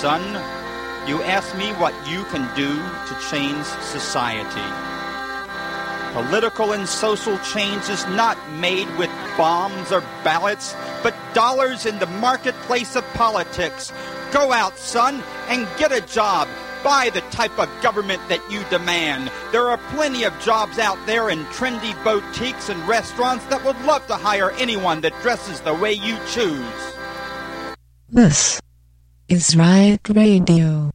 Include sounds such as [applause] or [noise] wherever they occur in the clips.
son, you ask me what you can do to change society. Political and social change is not made with bombs or ballots, but dollars in the marketplace of politics. Go out, son, and get a job. Buy the type of government that you demand. There are plenty of jobs out there in trendy boutiques and restaurants that would love to hire anyone that dresses the way you choose. This is Riot Radio.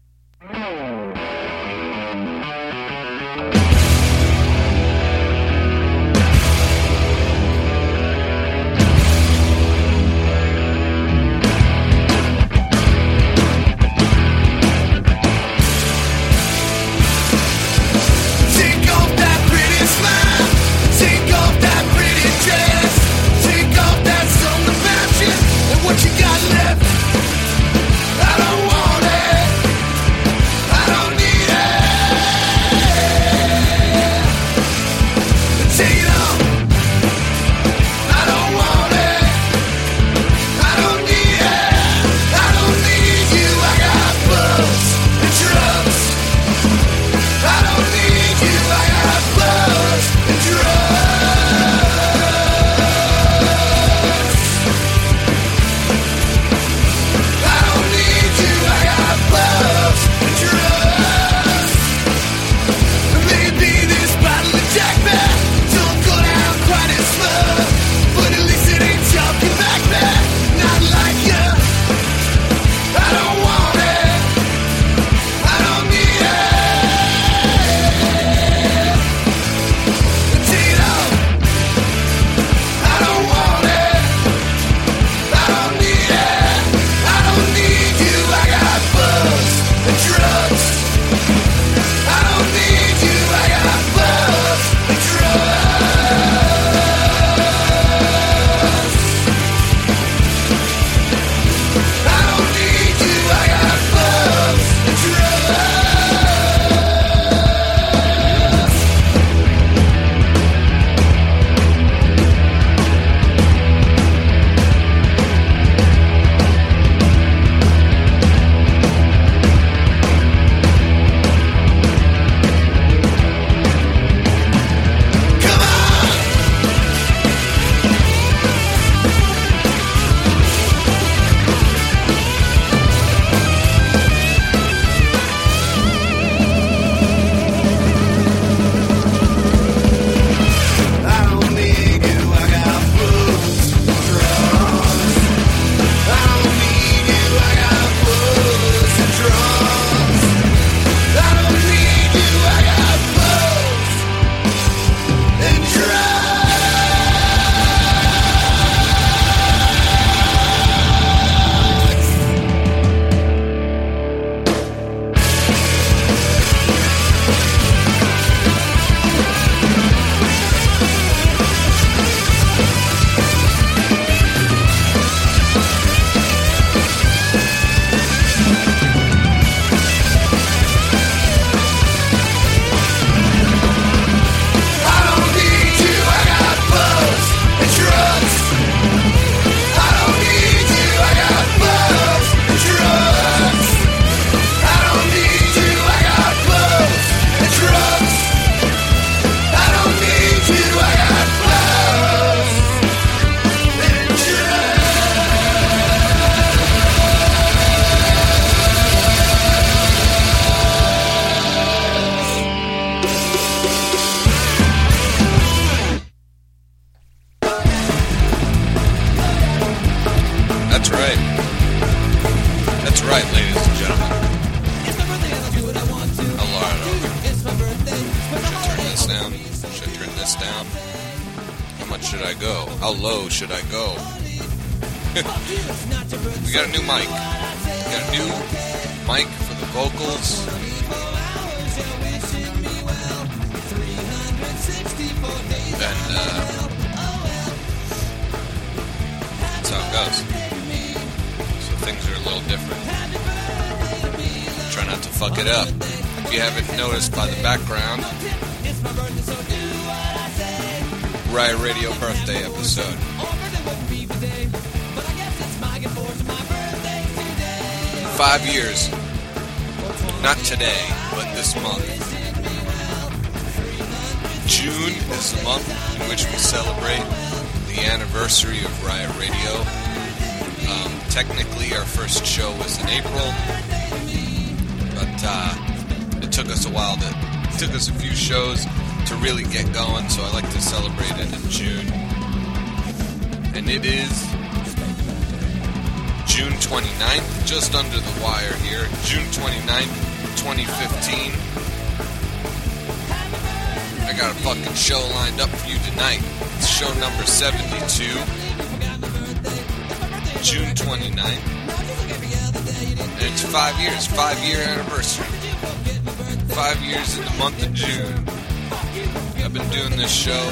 I've been doing this show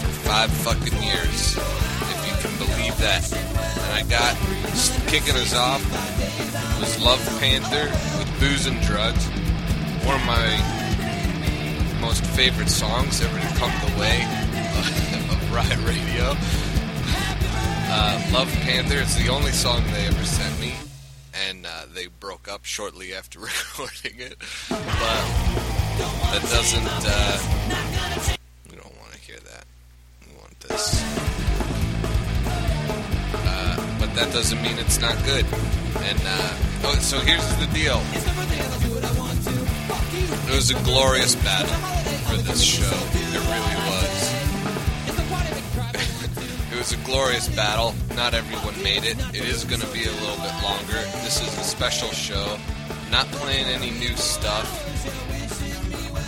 for five fucking years, if you can believe that. And I got kicking us off was Love Panther with Booze and Drugs. One of my most favorite songs ever to come the way [laughs] of Riot Radio. Uh, Love Panther is the only song they ever sent me, and uh, they broke up shortly after [laughs] recording it. But that doesn't. Uh, we don't want to hear that. We want this. Uh, but that doesn't mean it's not good. And uh, oh, so here's the deal. It was a glorious battle for this show. It really was. It was a glorious battle. Not everyone made it. It is going to be a little bit longer. This is a special show. Not playing any new stuff.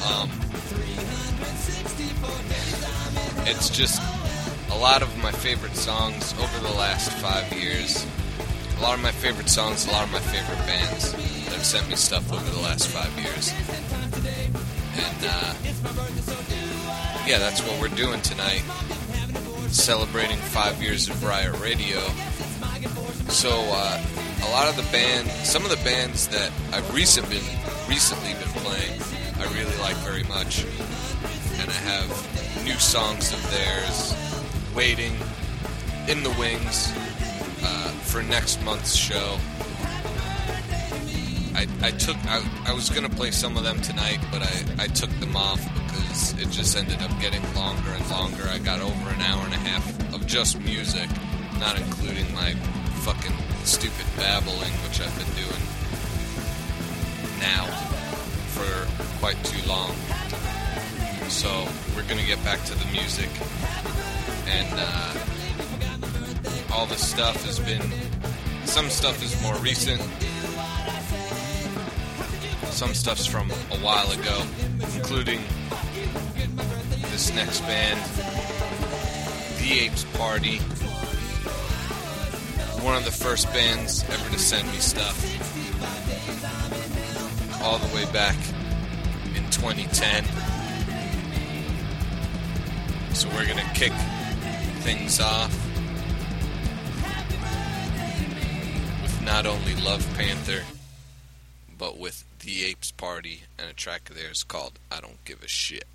Um, it's just a lot of my favorite songs over the last five years. A lot of my favorite songs, a lot of my favorite bands that have sent me stuff over the last five years. And, uh, yeah, that's what we're doing tonight. Celebrating five years of Riot Radio. So, uh, a lot of the band, some of the bands that I've recently been, recently been playing, I really like very much. And I have new songs of theirs waiting in the wings uh, for next month's show. I, I took I, I was gonna play some of them tonight, but I, I took them off it just ended up getting longer and longer. I got over an hour and a half of just music, not including my fucking stupid babbling, which I've been doing now for quite too long. So we're gonna get back to the music, and uh, all the stuff has been. Some stuff is more recent. Some stuff's from a while ago, including this next band, The Apes Party. One of the first bands ever to send me stuff. All the way back in 2010. So we're gonna kick things off with not only Love Panther, but with The Apes Party and a track of theirs called I Don't Give a Shit.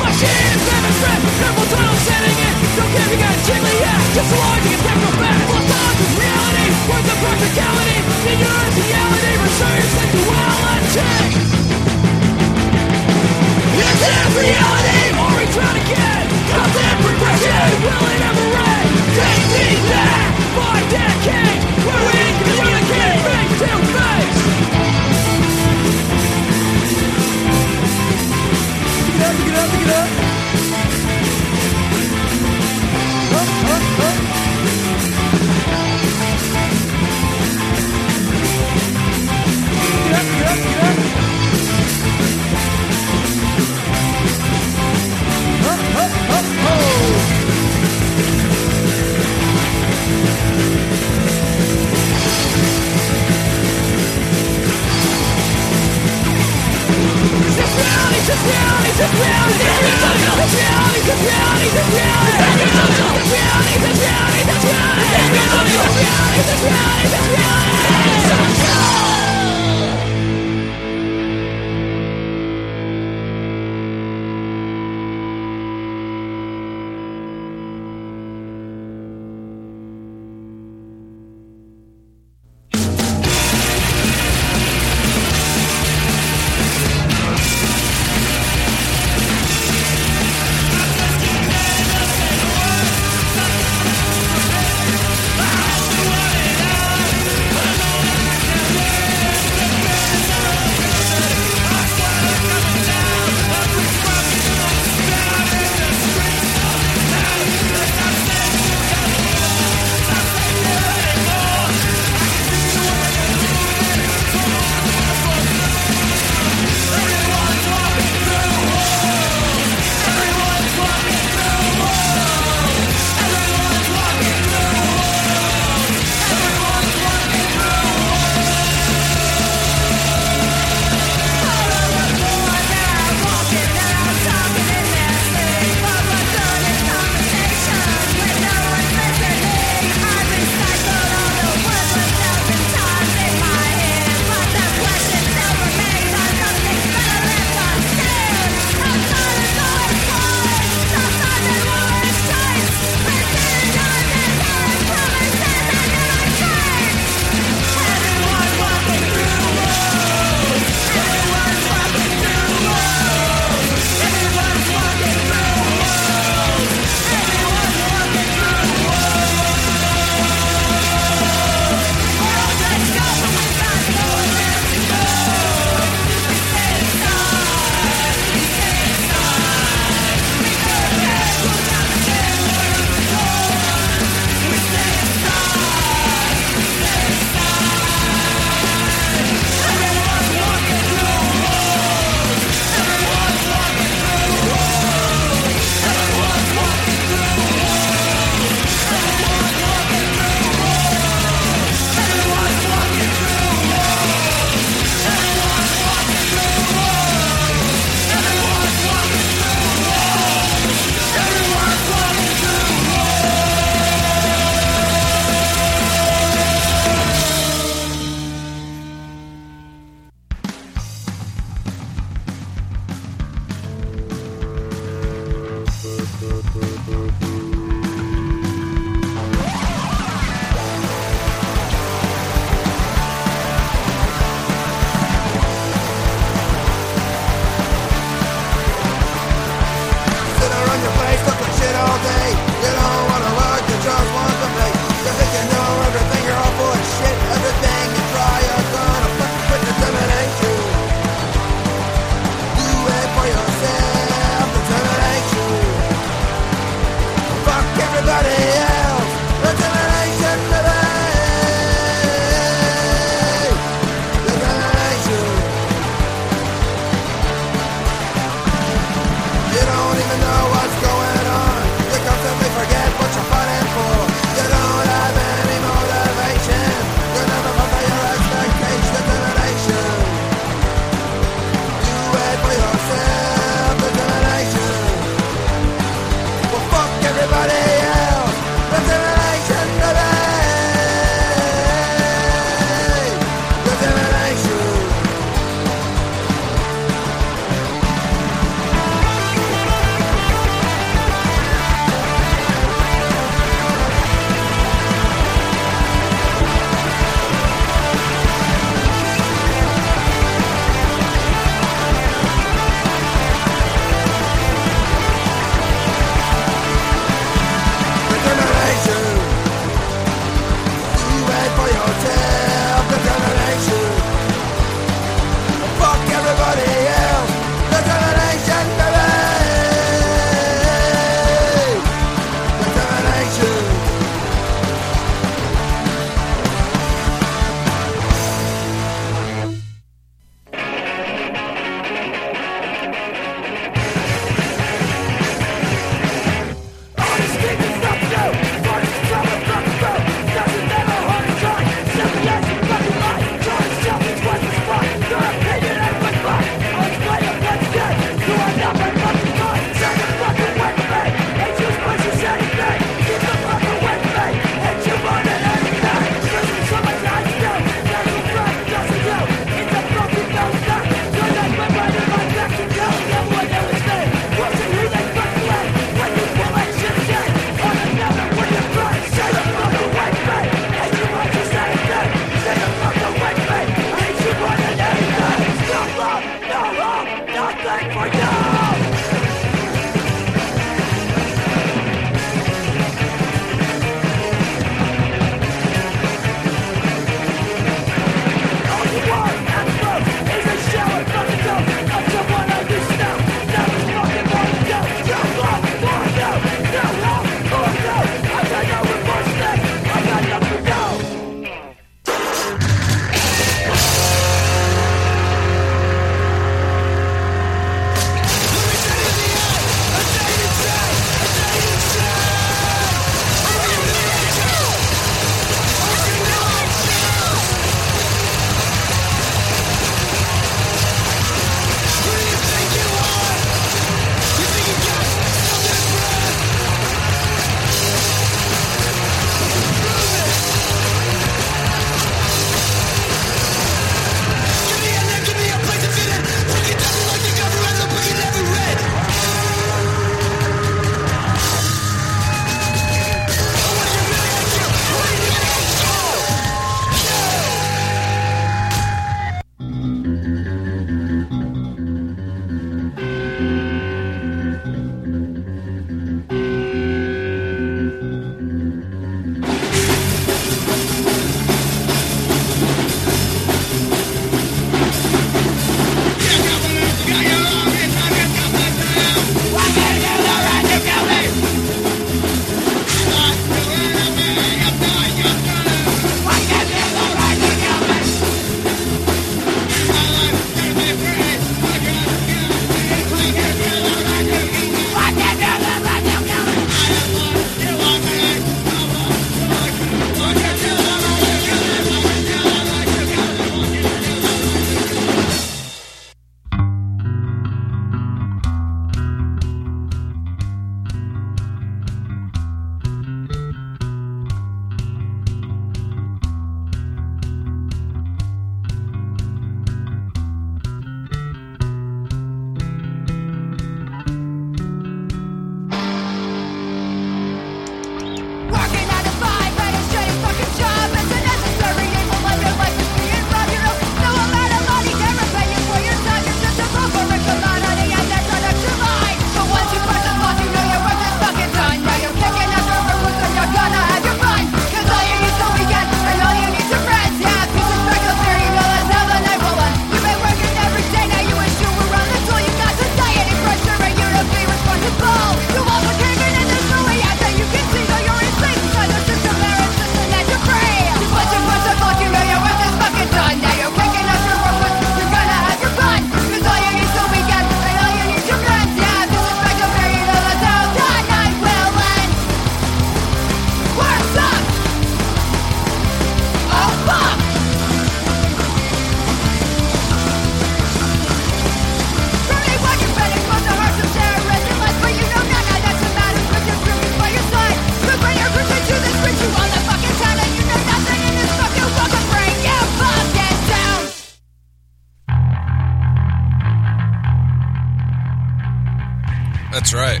That's right.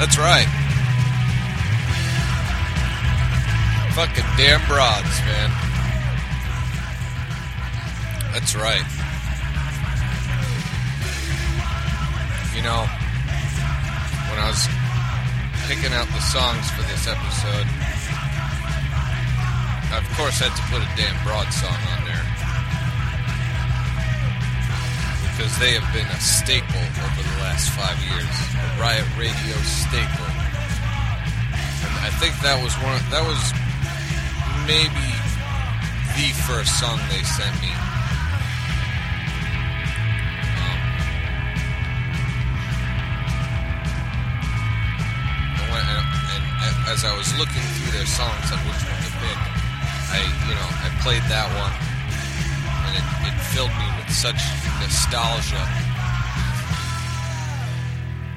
That's right. Fucking damn broads, man. That's right. You know, when I was picking out the songs for this episode, I, of course had to put a damn broad song on there. Because they have been a staple over the last five years. A Riot Radio staple. And I think that was one of, that was maybe the first song they sent me. Um, and, as I was looking through their songs on which one to pick, I you know I played that one, and it, it filled me such nostalgia.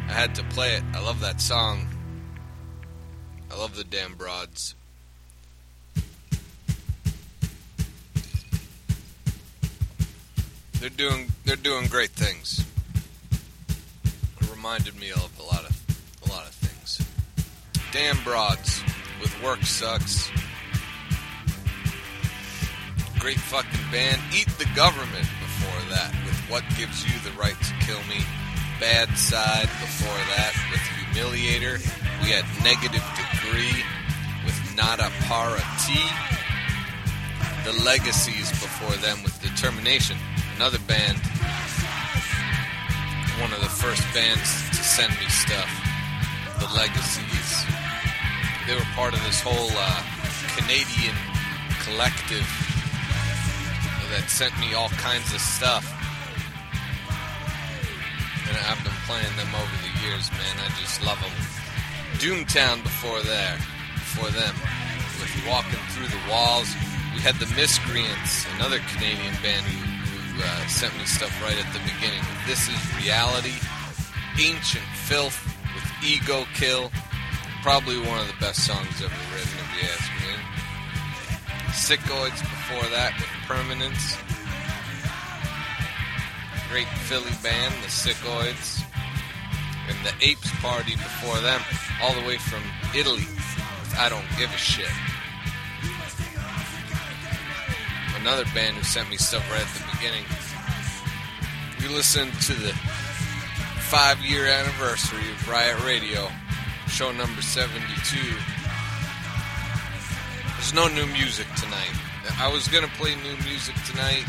I had to play it. I love that song. I love the damn broads. They're doing they're doing great things. It reminded me of a lot of a lot of things. Damn broads with work sucks. Great fucking band. Eat the government before that with what gives you the right to kill me. Bad side before that with humiliator. We had negative degree with nada para Ti. The legacies before them with determination. Another band. One of the first bands to send me stuff. The legacies. They were part of this whole uh, Canadian collective that sent me all kinds of stuff. And I've been playing them over the years, man. I just love them. Doomtown before there, before them, with Walking Through the Walls. We had the Miscreants, another Canadian band who, who uh, sent me stuff right at the beginning. This is Reality, Ancient Filth with Ego Kill. Probably one of the best songs ever written, if you ask me. Sickoids before that with Permanence. Great Philly band, the Sickoids. And the Apes Party before them, all the way from Italy I Don't Give a Shit. Another band who sent me stuff right at the beginning. You listen to the five year anniversary of Riot Radio, show number 72. There's no new music tonight. I was gonna play new music tonight,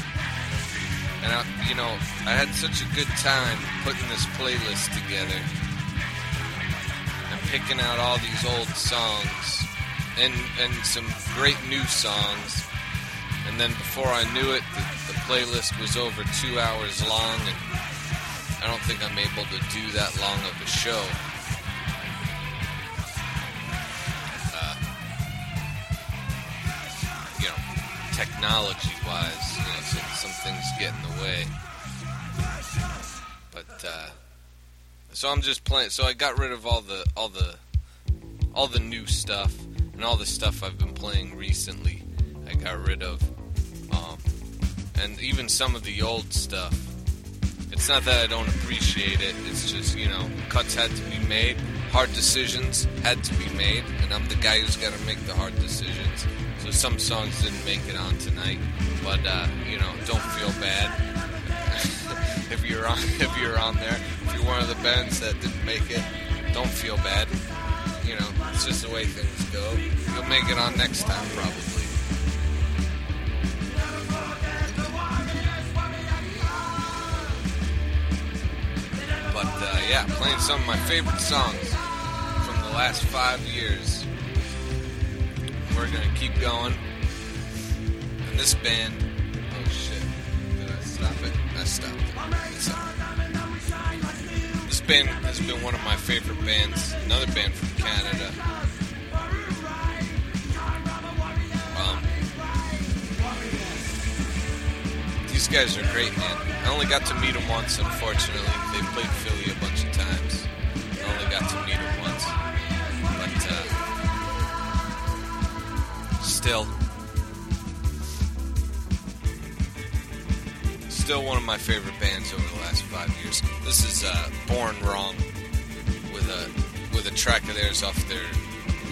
and I, you know, I had such a good time putting this playlist together and picking out all these old songs and and some great new songs. And then before I knew it, the, the playlist was over two hours long, and I don't think I'm able to do that long of a show. Technology wise, you know, some, things get in the way. But uh, so I'm just playing. So I got rid of all the all the all the new stuff and all the stuff I've been playing recently. I got rid of, um, and even some of the old stuff. It's not that I don't appreciate it. It's just you know, cuts had to be made, hard decisions had to be made, and I'm the guy who's got to make the hard decisions. So some songs didn't make it on tonight, but uh, you know, don't feel bad [laughs] if you're on if you're on there. If you're one of the bands that didn't make it, don't feel bad. You know, it's just the way things go. You'll make it on next time probably. But uh, yeah, playing some of my favorite songs from the last five years. We're gonna keep going. And this band, oh shit, did I stop it? I stopped it. This band has been one of my favorite bands. Another band from Canada. Um, these guys are great, man. I only got to meet them once, unfortunately. They played Philly a bunch of times. I only got to meet them once. But, uh, still still one of my favorite bands over the last five years. This is uh, Born Wrong with a with a track of theirs off their.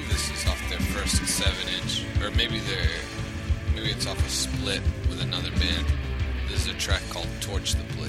This is off their first seven inch, or maybe their maybe it's off a split with another band. This is a track called Torch the Place.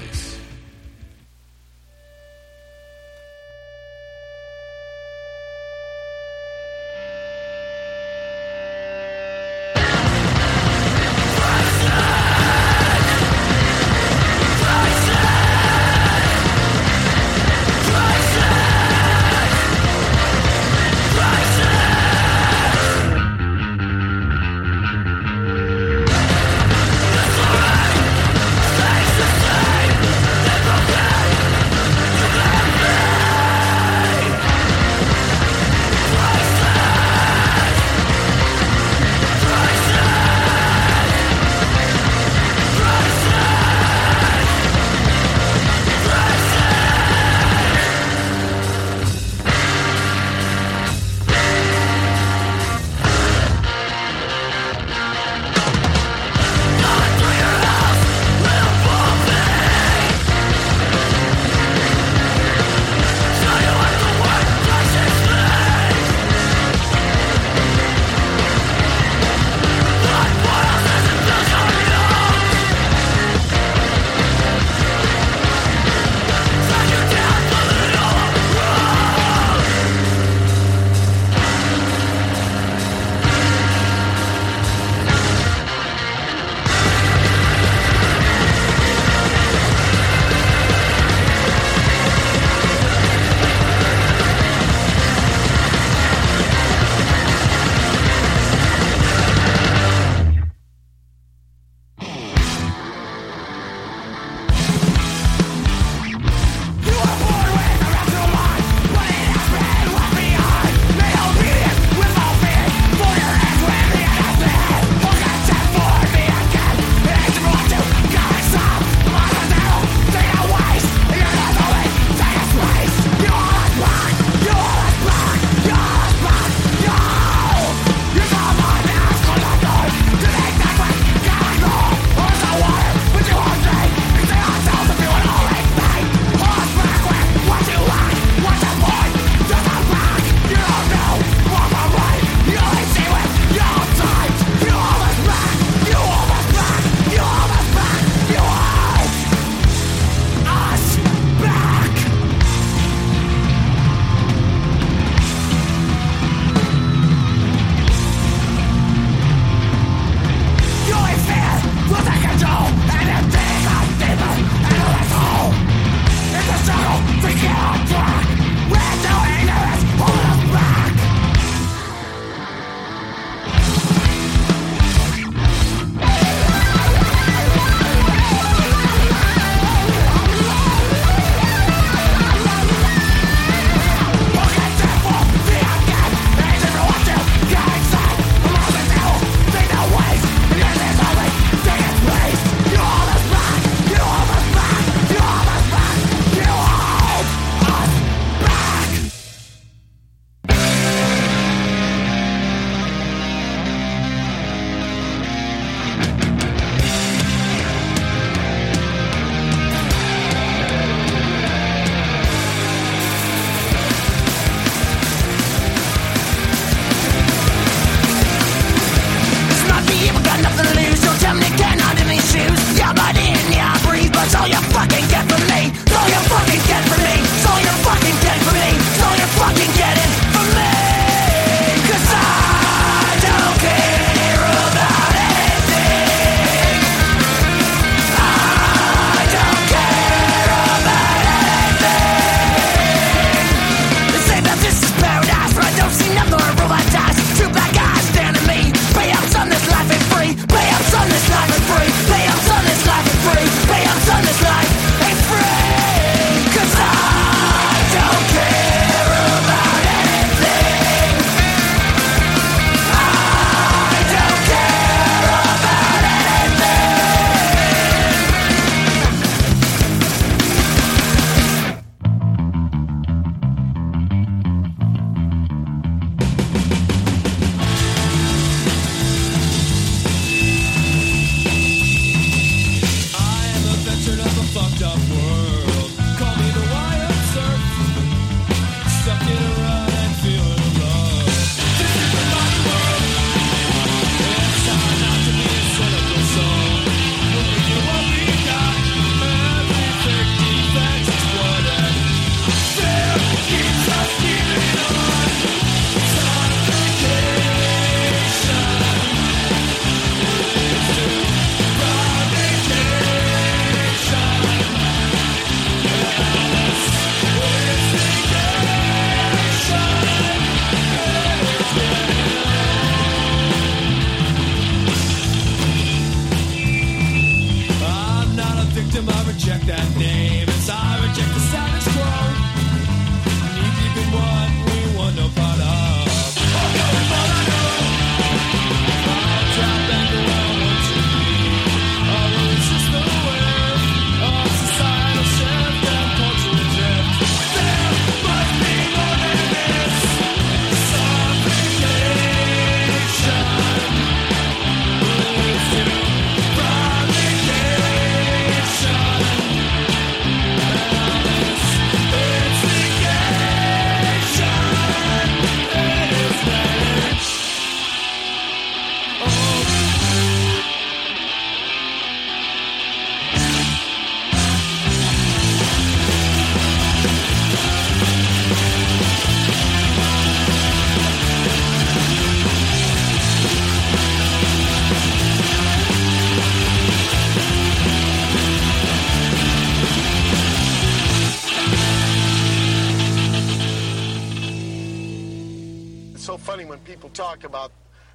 people talk about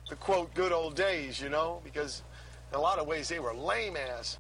the quote good old days, you know, because in a lot of ways they were lame ass.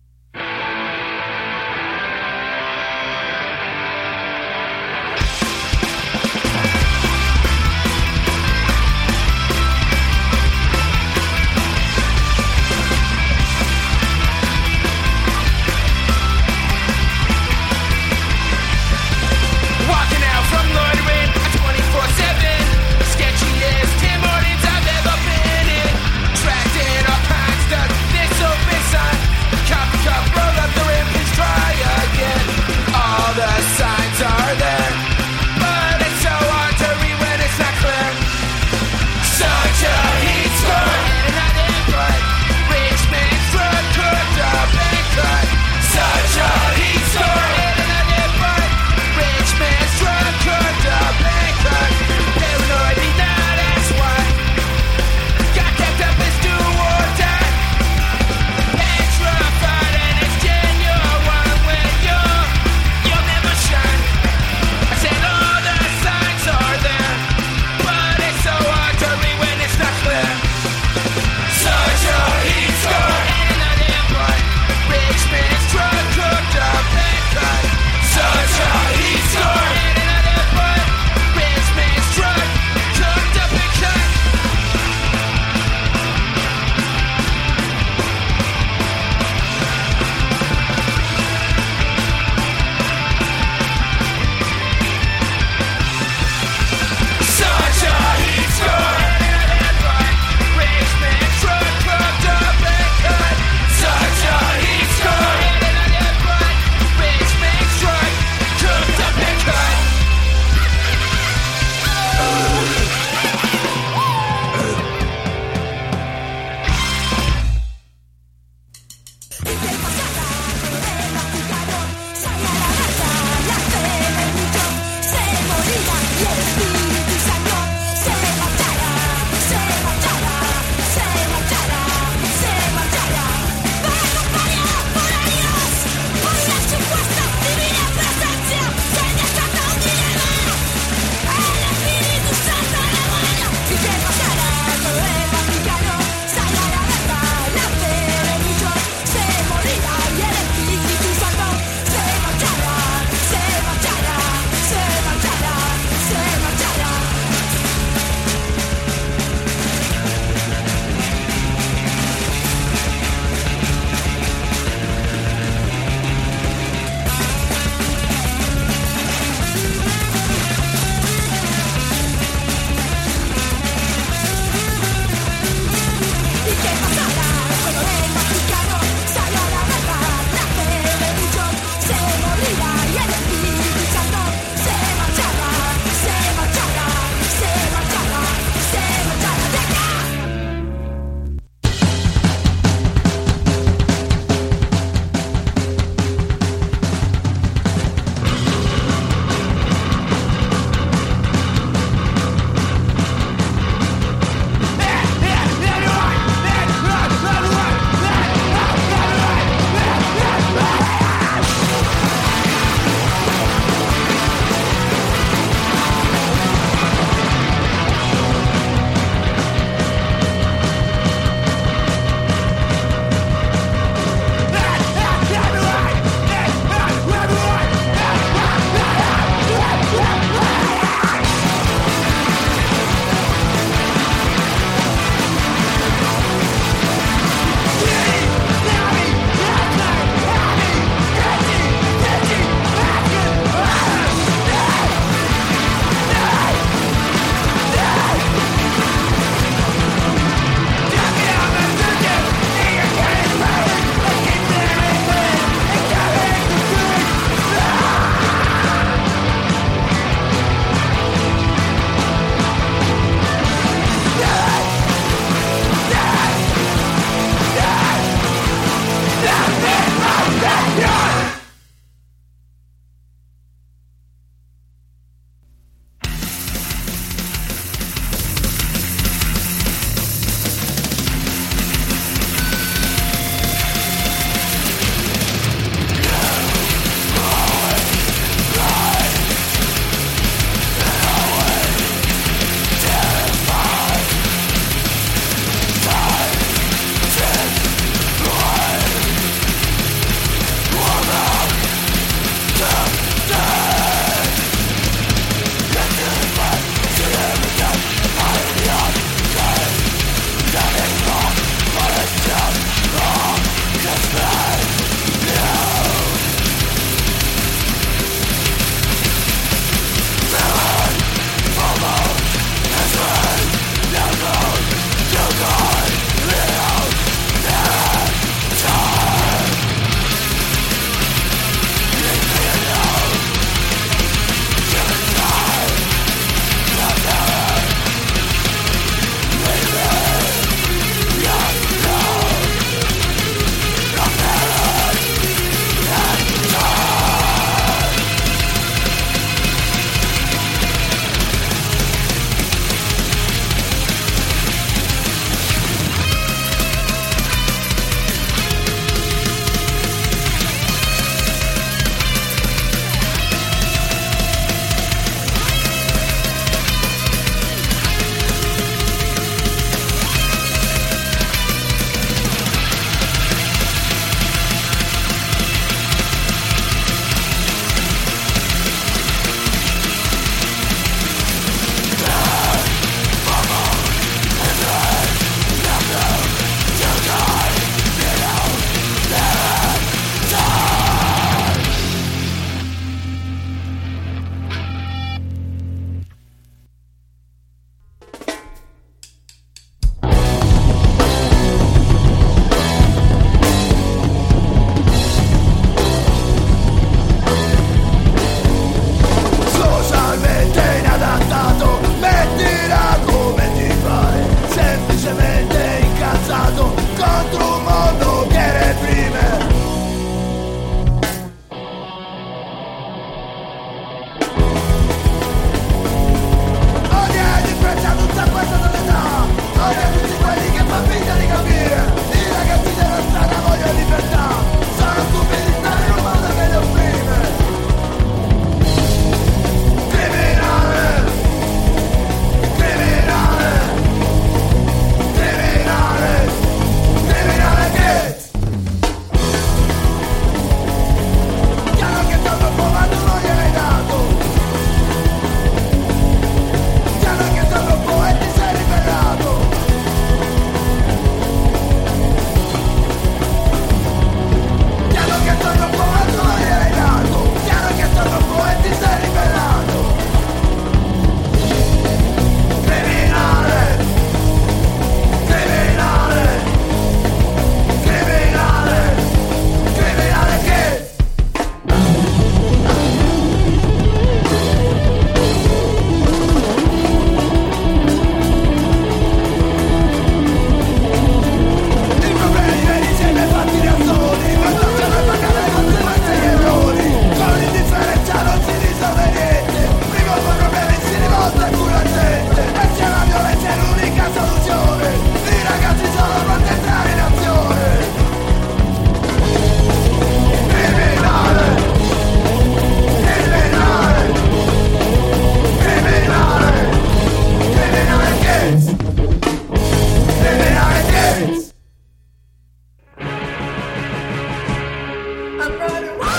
right away.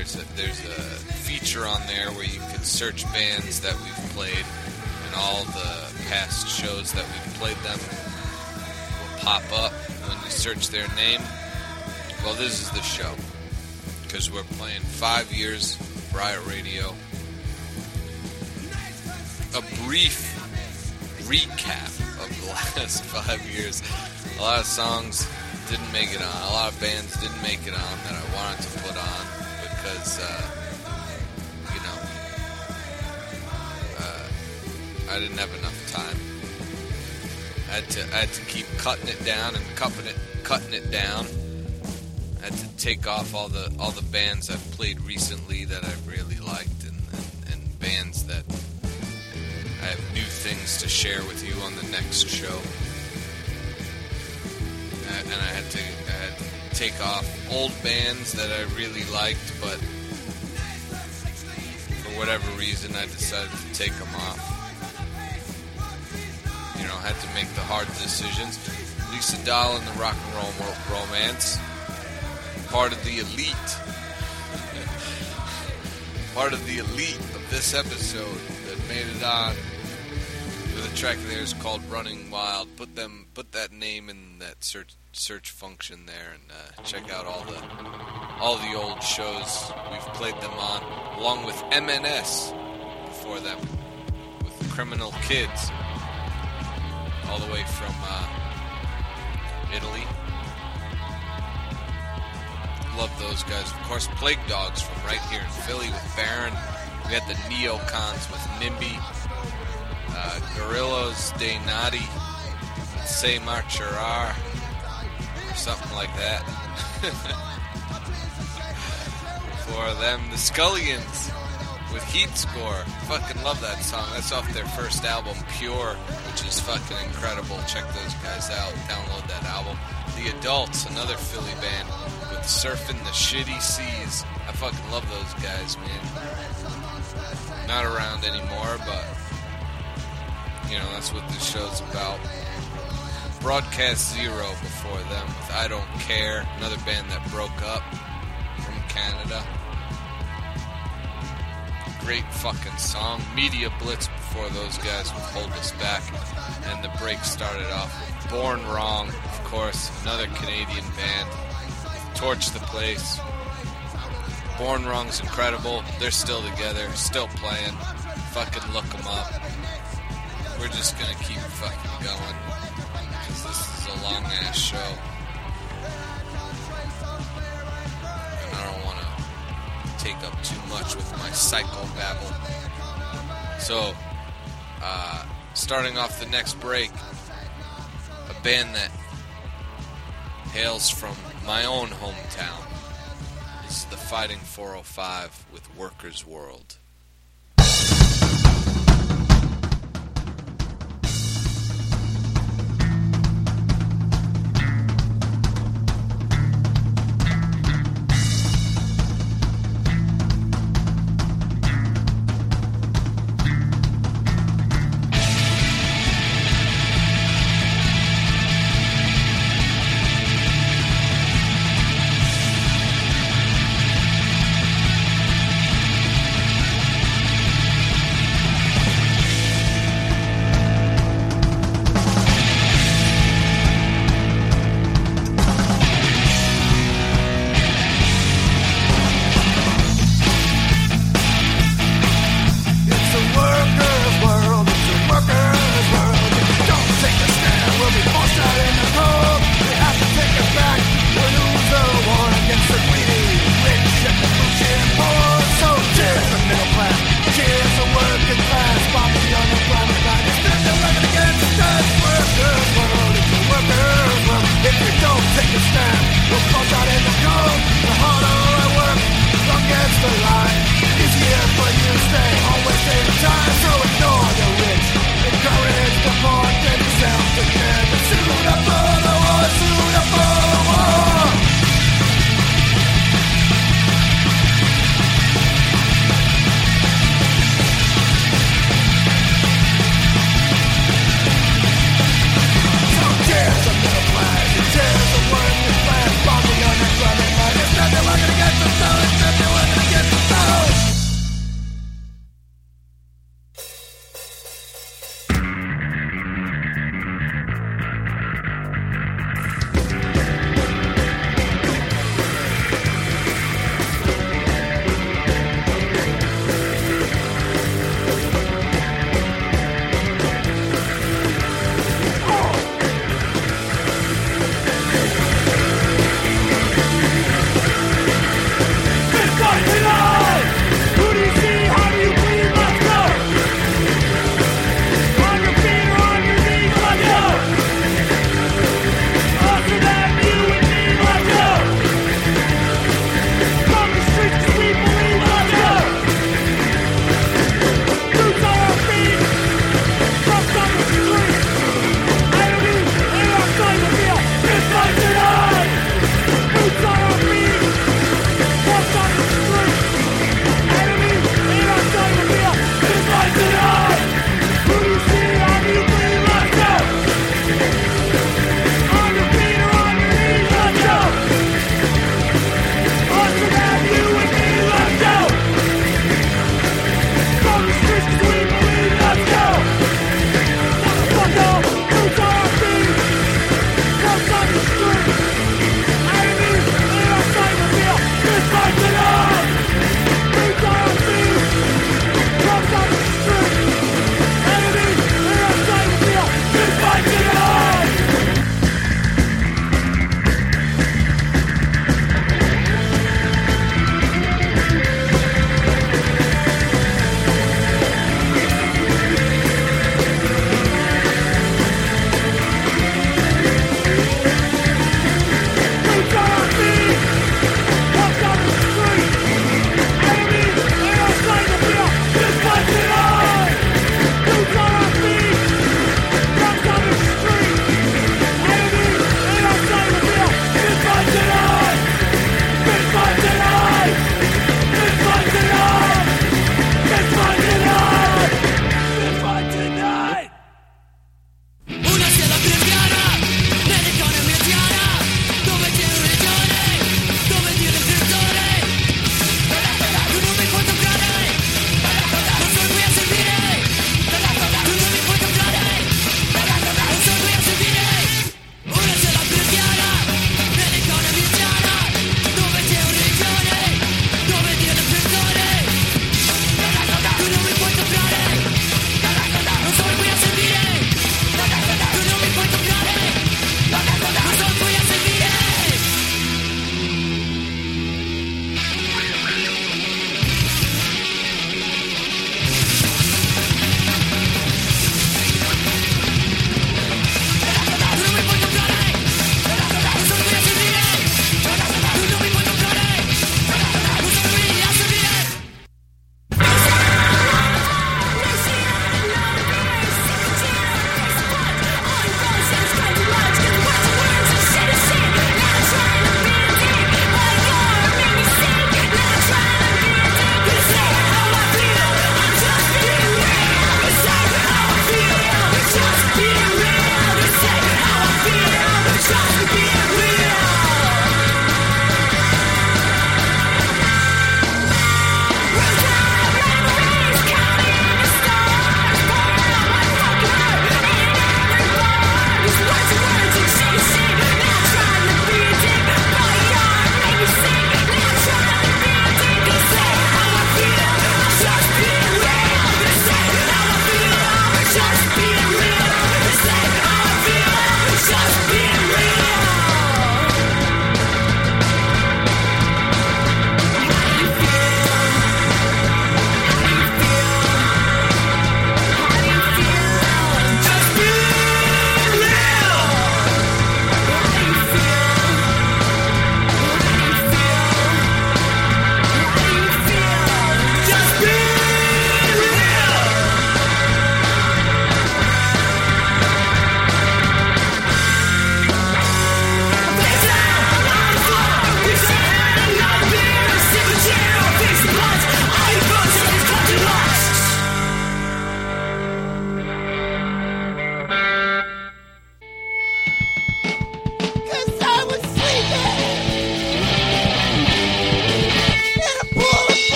There's a, there's a feature on there where you can search bands that we've played, and all the past shows that we've played them will pop up when you search their name. Well, this is the show because we're playing five years Riot Radio. A brief recap of the [laughs] last five years. A lot of songs didn't make it on. A lot of bands didn't make it on that I wanted to put on because, uh, you know, uh, I didn't have enough time. I had to, I had to keep cutting it down and cutting it, cutting it down. I had to take off all the all the bands I've played recently that I've really liked, and, and, and bands that I have new things to share with you on the next show. Uh, and I had to, I had to take off old bands that I really liked, but for whatever reason, I decided to take them off. You know, I had to make the hard decisions. Lisa Dahl and the Rock and Roll Ro- Romance, part of the elite, [laughs] part of the elite of this episode that made it on the track there is called "Running Wild." Put them, put that name in that search search function there, and uh, check out all the all the old shows we've played them on, along with MNS before them, with Criminal Kids, all the way from uh, Italy. Love those guys, of course. Plague Dogs from right here in Philly with Baron. We had the Neocons with NIMBY uh, Gorillos de Nadi, Say Marcherar, something like that. [laughs] For them, the Scullions with Heat Score. Fucking love that song. That's off their first album, Pure, which is fucking incredible. Check those guys out. Download that album. The Adults, another Philly band with Surfing the Shitty Seas. I fucking love those guys, man. Not around anymore, but you know, that's what this show's about. Broadcast Zero before them with I Don't Care, another band that broke up from Canada. Great fucking song. Media Blitz before those guys would hold us back. And the break started off with Born Wrong, of course, another Canadian band. Torch the Place. Born Wrong's incredible. They're still together, still playing. Fucking look them up we're just gonna keep fucking going a long ass show, and I don't want to take up too much with my psycho babble. So, uh, starting off the next break, a band that hails from my own hometown. Is the Fighting 405 with Workers World.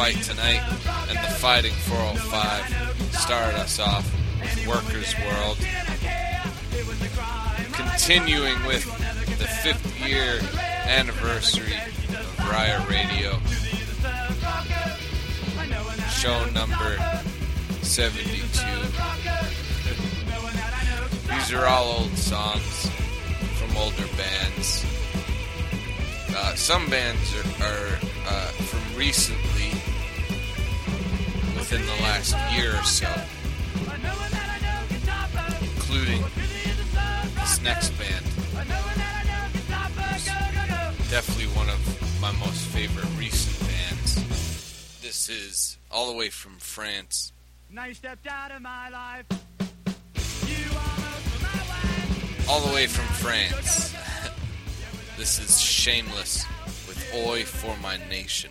Fight Tonight and the Fighting 405 started us off with Workers World. Continuing with the fifth year anniversary of Riot Radio. Show number 72. These are all old songs from older bands. Uh, some bands are, are uh, from recently, within the last year or so, including this next band. Definitely one of my most favorite recent bands. This is all the way from France. Now you stepped out of my life. all the way from France. [laughs] this is Shameless with Oi for My Nation.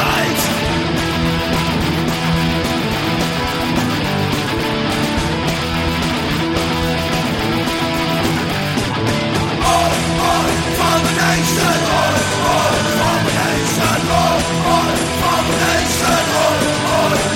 Abomination! Abomination! Abomination!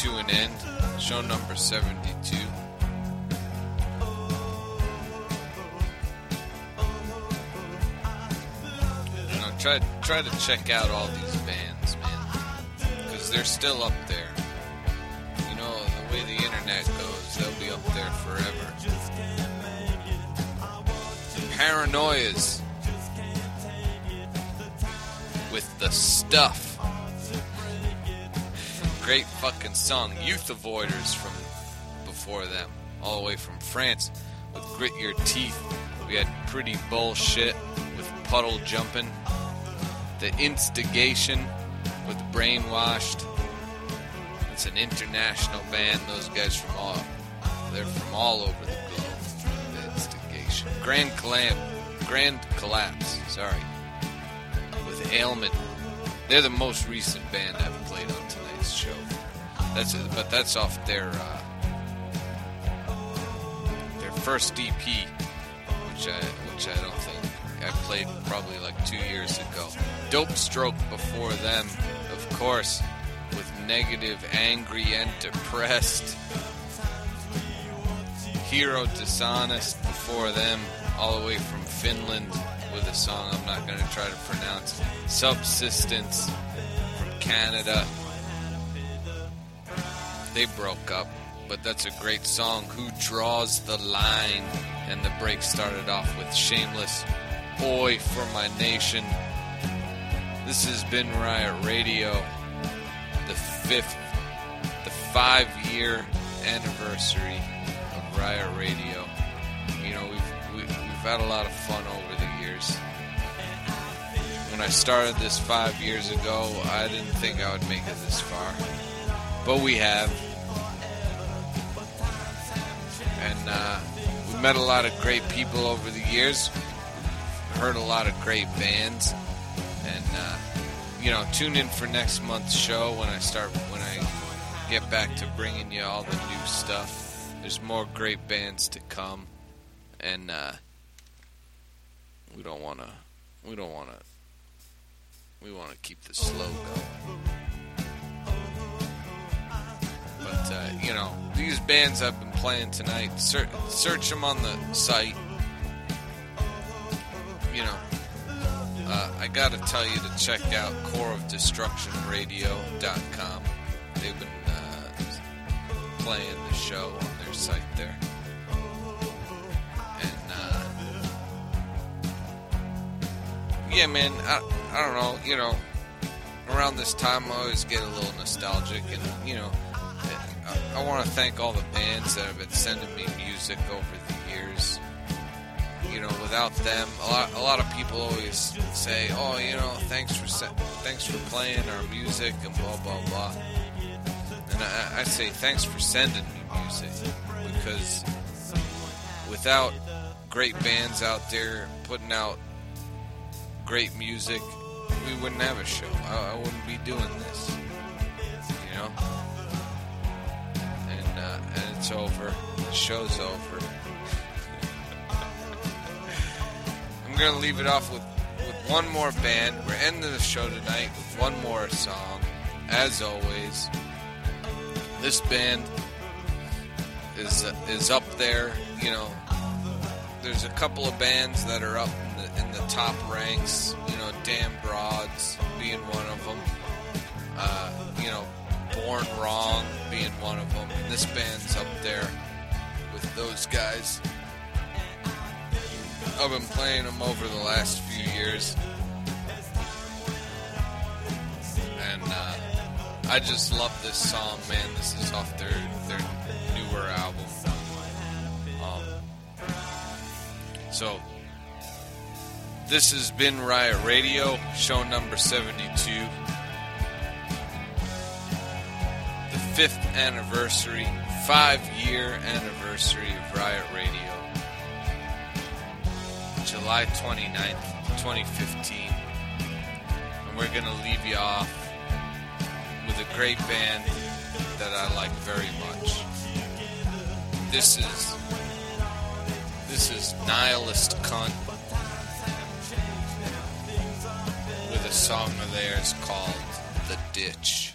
To an end. Show number 72. You know, try try to check out all these bands, man, because they're still up there. You know, the way the internet goes, they'll be up there forever. Paranoias with the stuff. Great fucking song. Youth Avoiders from before them, all the way from France with Grit Your Teeth. We had Pretty Bullshit with Puddle Jumping. The Instigation with Brainwashed. It's an international band. Those guys from all they're from all over the globe. The Instigation. Grand Collapse. Grand Collapse. Sorry. With Ailment. They're the most recent band I've That's it, but that's off their uh, their first EP, which I which I don't think I played probably like two years ago. Dope Stroke before them, of course, with Negative, Angry, and Depressed. Hero Dishonest before them, all the way from Finland, with a song I'm not going to try to pronounce. Subsistence from Canada. They broke up, but that's a great song. Who Draws the Line? And the break started off with Shameless Boy for My Nation. This has been Riot Radio, the fifth, the five year anniversary of Riot Radio. You know, we've, we, we've had a lot of fun over the years. When I started this five years ago, I didn't think I would make it this far. But we have. And uh, we met a lot of great people over the years. Heard a lot of great bands. And, uh, you know, tune in for next month's show when I start, when I get back to bringing you all the new stuff. There's more great bands to come. And, uh, we don't want to, we don't want to, we want to keep the slow going. Uh, you know, these bands I've been playing tonight, ser- search them on the site. You know, uh, I gotta tell you to check out coreofdestructionradio.com. They've been uh, playing the show on their site there. And uh, yeah, man, I, I don't know, you know, around this time I always get a little nostalgic, and you know, I, want to thank all the bands that have been sending me music over the years. You know, without them, a lot, a lot of people always say, "Oh, you know, thanks for se- thanks for playing our music and blah blah blah." And I, I say thanks for sending me music because without great bands out there putting out great music, we wouldn't have a show. I, I wouldn't be doing this, you know. And it's over. The show's over. [laughs] I'm gonna leave it off with with one more band. We're ending the show tonight with one more song, as always. This band is is up there, you know. There's a couple of bands that are up in the, in the top ranks. You know, Damn Broads being one of them. Uh, you know, Born Wrong being one of them. And this band's up there with those guys. I've been playing them over the last few years. And uh, I just love this song, man. This is off their, their newer album. Um, so, this has been Riot Radio, show number 72. Fifth anniversary, five year anniversary of Riot Radio. July 29th, 2015. And we're going to leave you off with a great band that I like very much. This is this is Nihilist Cunt with a song of theirs called The Ditch.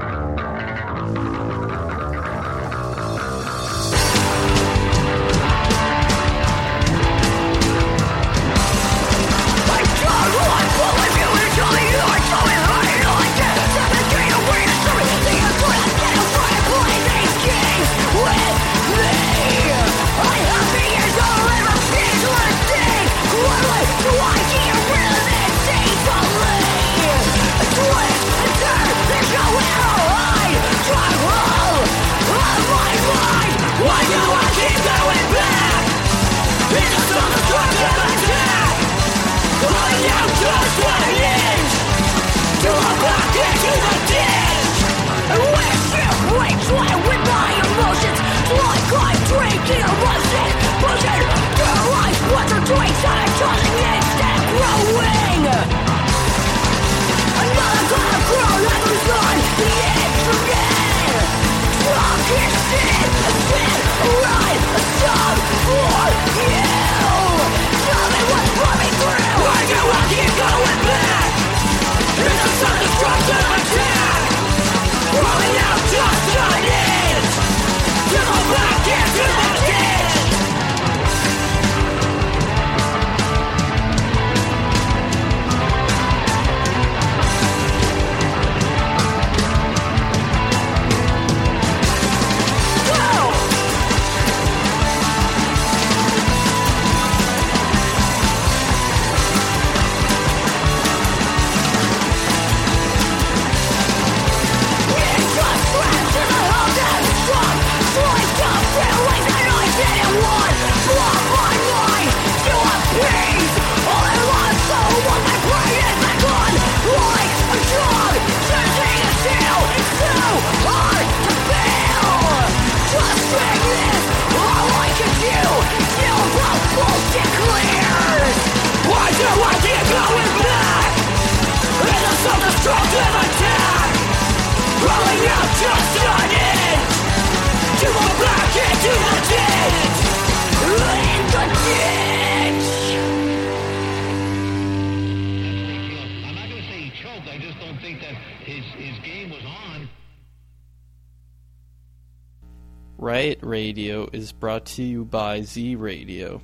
to you by Z Radio.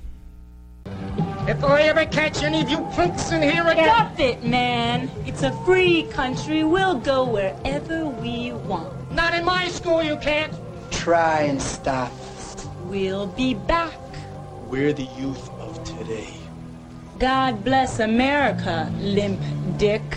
If I ever catch any of you punks in here again. Stop it, man. It's a free country. We'll go wherever we want. Not in my school, you can't. Try and stop. us. We'll be back. We're the youth of today. today. God bless America, limp dick.